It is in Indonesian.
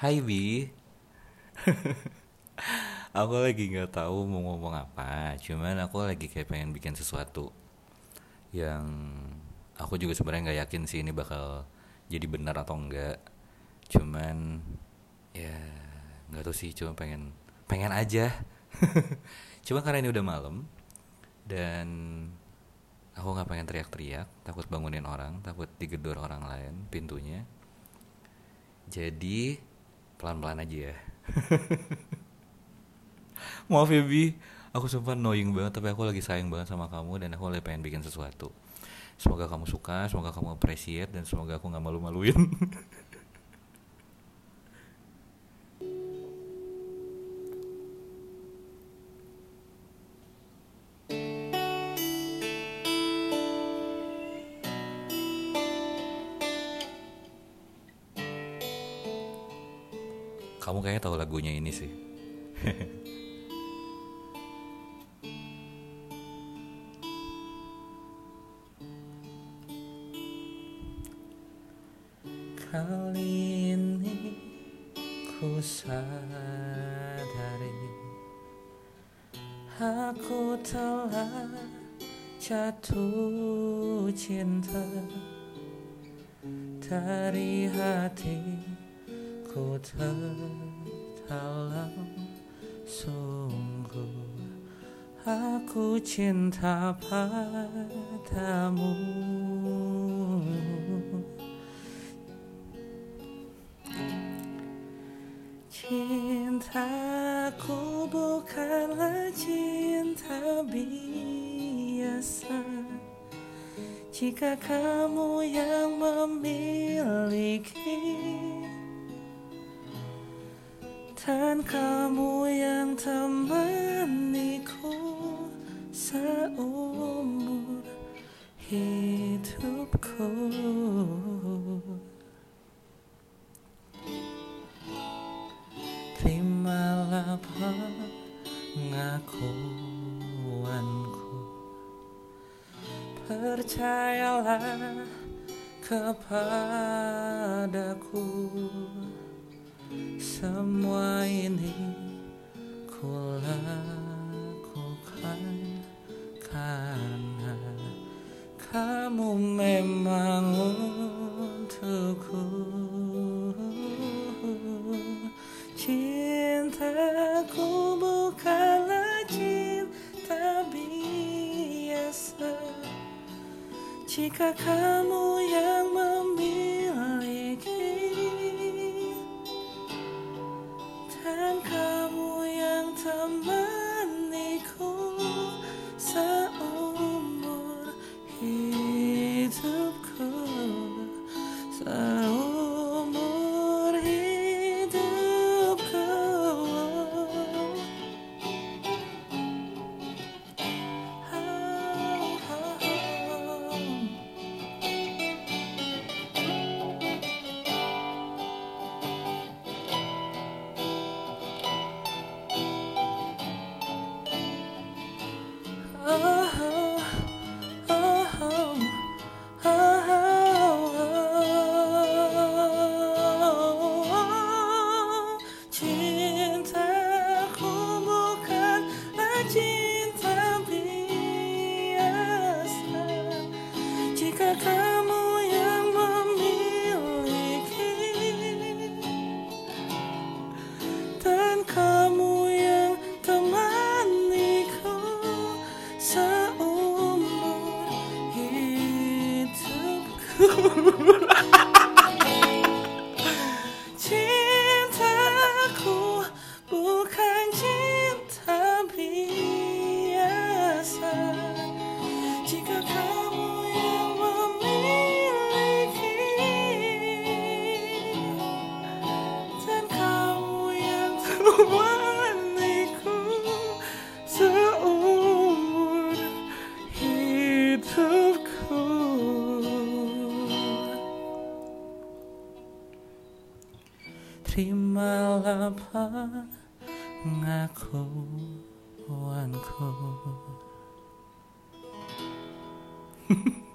Hai Bi. Aku lagi nggak tahu mau ngomong apa Cuman aku lagi kayak pengen bikin sesuatu Yang Aku juga sebenarnya nggak yakin sih ini bakal Jadi benar atau enggak Cuman Ya nggak tahu sih Cuma pengen Pengen aja. Cuma karena ini udah malam Dan Aku nggak pengen teriak-teriak Takut bangunin orang Takut digedor orang lain pintunya. Jadi pelan-pelan aja ya. Maaf ya Bi, aku sumpah knowing banget tapi aku lagi sayang banget sama kamu dan aku lagi pengen bikin sesuatu. Semoga kamu suka, semoga kamu appreciate dan semoga aku nggak malu-maluin. kamu kayaknya tahu lagunya ini sih. Kali ini ku sadari Aku telah jatuh cinta Dari hati ku terdalam Sungguh aku cinta padamu. Cintaku bukanlah cinta biasa. Jika kamu yang memiliki Dan kamu yang temaniku Seumur hidupku. Terimalah pengakuanku. Percayalah kepadaku Semua ini ku lakukan Karena kamu memang untukku. Cintaku bukanlah cinta biasa. Jika kamu kamu yang memiliki Dan kamu yang temaniku Seumur hidupku hidupku Terimalah pengakuanku